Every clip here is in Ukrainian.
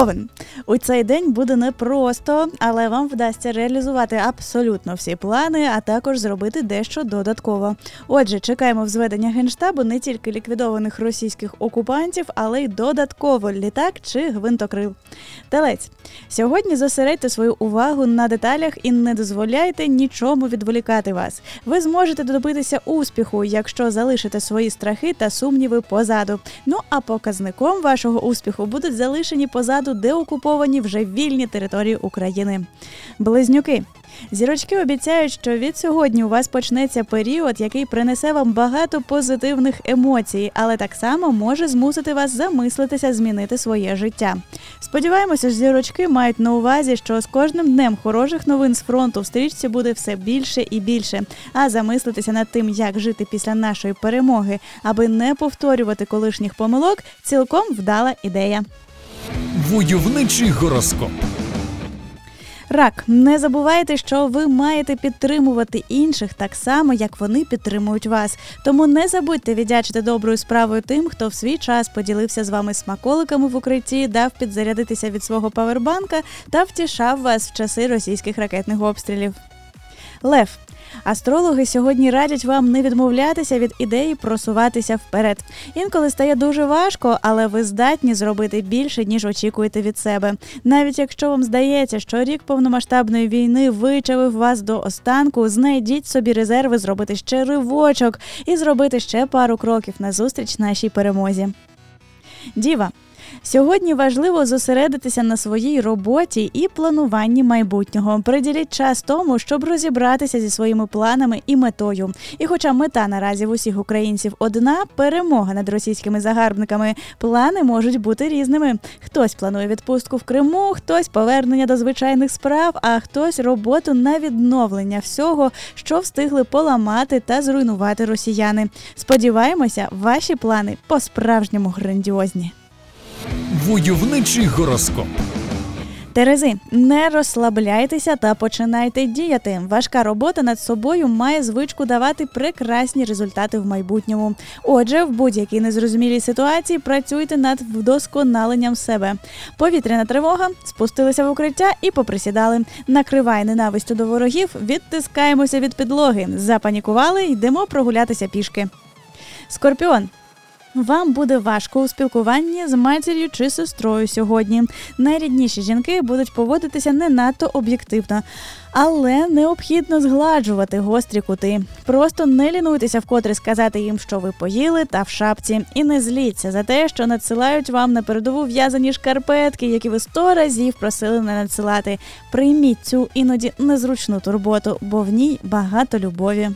Овен. У цей день буде непросто, але вам вдасться реалізувати абсолютно всі плани, а також зробити дещо додатково. Отже, чекаємо взведення генштабу не тільки ліквідованих російських окупантів, але й додатково літак чи гвинтокрил. Телець. Сьогодні зосередьте свою увагу на деталях і не дозволяйте нічому відволікати вас. Ви зможете добитися успіху, якщо залишите свої страхи та сумніви позаду. Ну а показником вашого успіху будуть залишені позаду деокуповані вже вільні території України. Близнюки. Зірочки обіцяють, що від сьогодні у вас почнеться період, який принесе вам багато позитивних емоцій, але так само може змусити вас замислитися, змінити своє життя. Сподіваємося, зірочки мають на увазі, що з кожним днем хороших новин з фронту в стрічці буде все більше і більше. А замислитися над тим, як жити після нашої перемоги, аби не повторювати колишніх помилок, цілком вдала ідея. Войовничий гороскоп. Рак, не забувайте, що ви маєте підтримувати інших так само, як вони підтримують вас. Тому не забудьте віддячити доброю справою тим, хто в свій час поділився з вами смаколиками в укритті, дав підзарядитися від свого павербанка та втішав вас в часи російських ракетних обстрілів. Лев. Астрологи сьогодні радять вам не відмовлятися від ідеї просуватися вперед. Інколи стає дуже важко, але ви здатні зробити більше, ніж очікуєте від себе. Навіть якщо вам здається, що рік повномасштабної війни вичавив вас до останку, знайдіть собі резерви зробити ще ривочок і зробити ще пару кроків назустріч нашій перемозі. Діва. Сьогодні важливо зосередитися на своїй роботі і плануванні майбутнього. Приділіть час тому, щоб розібратися зі своїми планами і метою. І, хоча мета наразі в усіх українців одна перемога над російськими загарбниками, плани можуть бути різними. Хтось планує відпустку в Криму, хтось повернення до звичайних справ, а хтось роботу на відновлення всього, що встигли поламати та зруйнувати росіяни. Сподіваємося, ваші плани по справжньому грандіозні. Войовничий гороскоп. Терези, не розслабляйтеся та починайте діяти. Важка робота над собою має звичку давати прекрасні результати в майбутньому. Отже, в будь-якій незрозумілій ситуації працюйте над вдосконаленням себе. Повітряна тривога, спустилися в укриття і поприсідали. Накривай ненавистю до ворогів, відтискаємося від підлоги. Запанікували, йдемо прогулятися пішки. Скорпіон. Вам буде важко у спілкуванні з матір'ю чи сестрою сьогодні. Найрідніші жінки будуть поводитися не надто об'єктивно, але необхідно згладжувати гострі кути. Просто не лінуйтеся вкотре сказати їм, що ви поїли та в шапці, і не зліться за те, що надсилають вам на передову в'язані шкарпетки, які ви сто разів просили не надсилати. Прийміть цю іноді незручну турботу, бо в ній багато любові.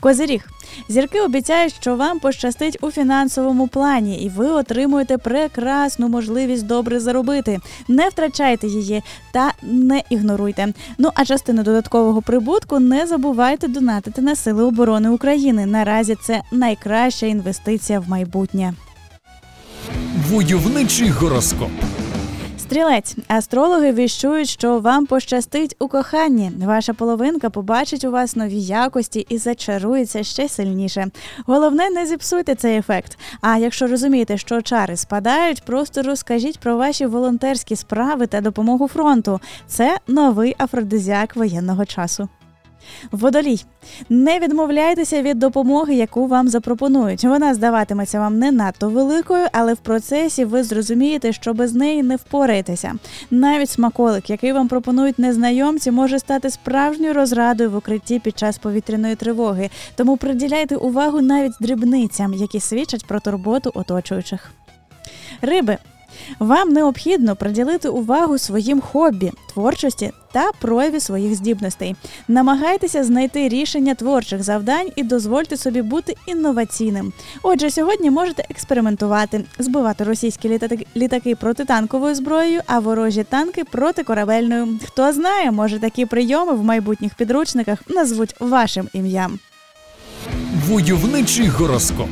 Козиріг. Зірки обіцяють, що вам пощастить у фінансовому плані, і ви отримуєте прекрасну можливість добре заробити. Не втрачайте її та не ігноруйте. Ну а частину додаткового прибутку не забувайте донатити на сили оборони України. Наразі це найкраща інвестиція в майбутнє. Войовничий гороскоп. Стрілець, астрологи віщують, що вам пощастить у коханні. Ваша половинка побачить у вас нові якості і зачарується ще сильніше. Головне, не зіпсуйте цей ефект. А якщо розумієте, що чари спадають, просто розкажіть про ваші волонтерські справи та допомогу фронту. Це новий афродизіак воєнного часу. Водолій. Не відмовляйтеся від допомоги, яку вам запропонують. Вона здаватиметься вам не надто великою, але в процесі ви зрозумієте, що без неї не впораєтеся. Навіть смаколик, який вам пропонують незнайомці, може стати справжньою розрадою в укритті під час повітряної тривоги. Тому приділяйте увагу навіть дрібницям, які свідчать про турботу оточуючих. Риби. Вам необхідно приділити увагу своїм хобі, творчості та прояві своїх здібностей. Намагайтеся знайти рішення творчих завдань і дозвольте собі бути інноваційним. Отже, сьогодні можете експериментувати, збивати російські літаки, протитанковою зброєю, а ворожі танки протикорабельною. Хто знає, може такі прийоми в майбутніх підручниках назвуть вашим ім'ям. Войовничий гороскоп.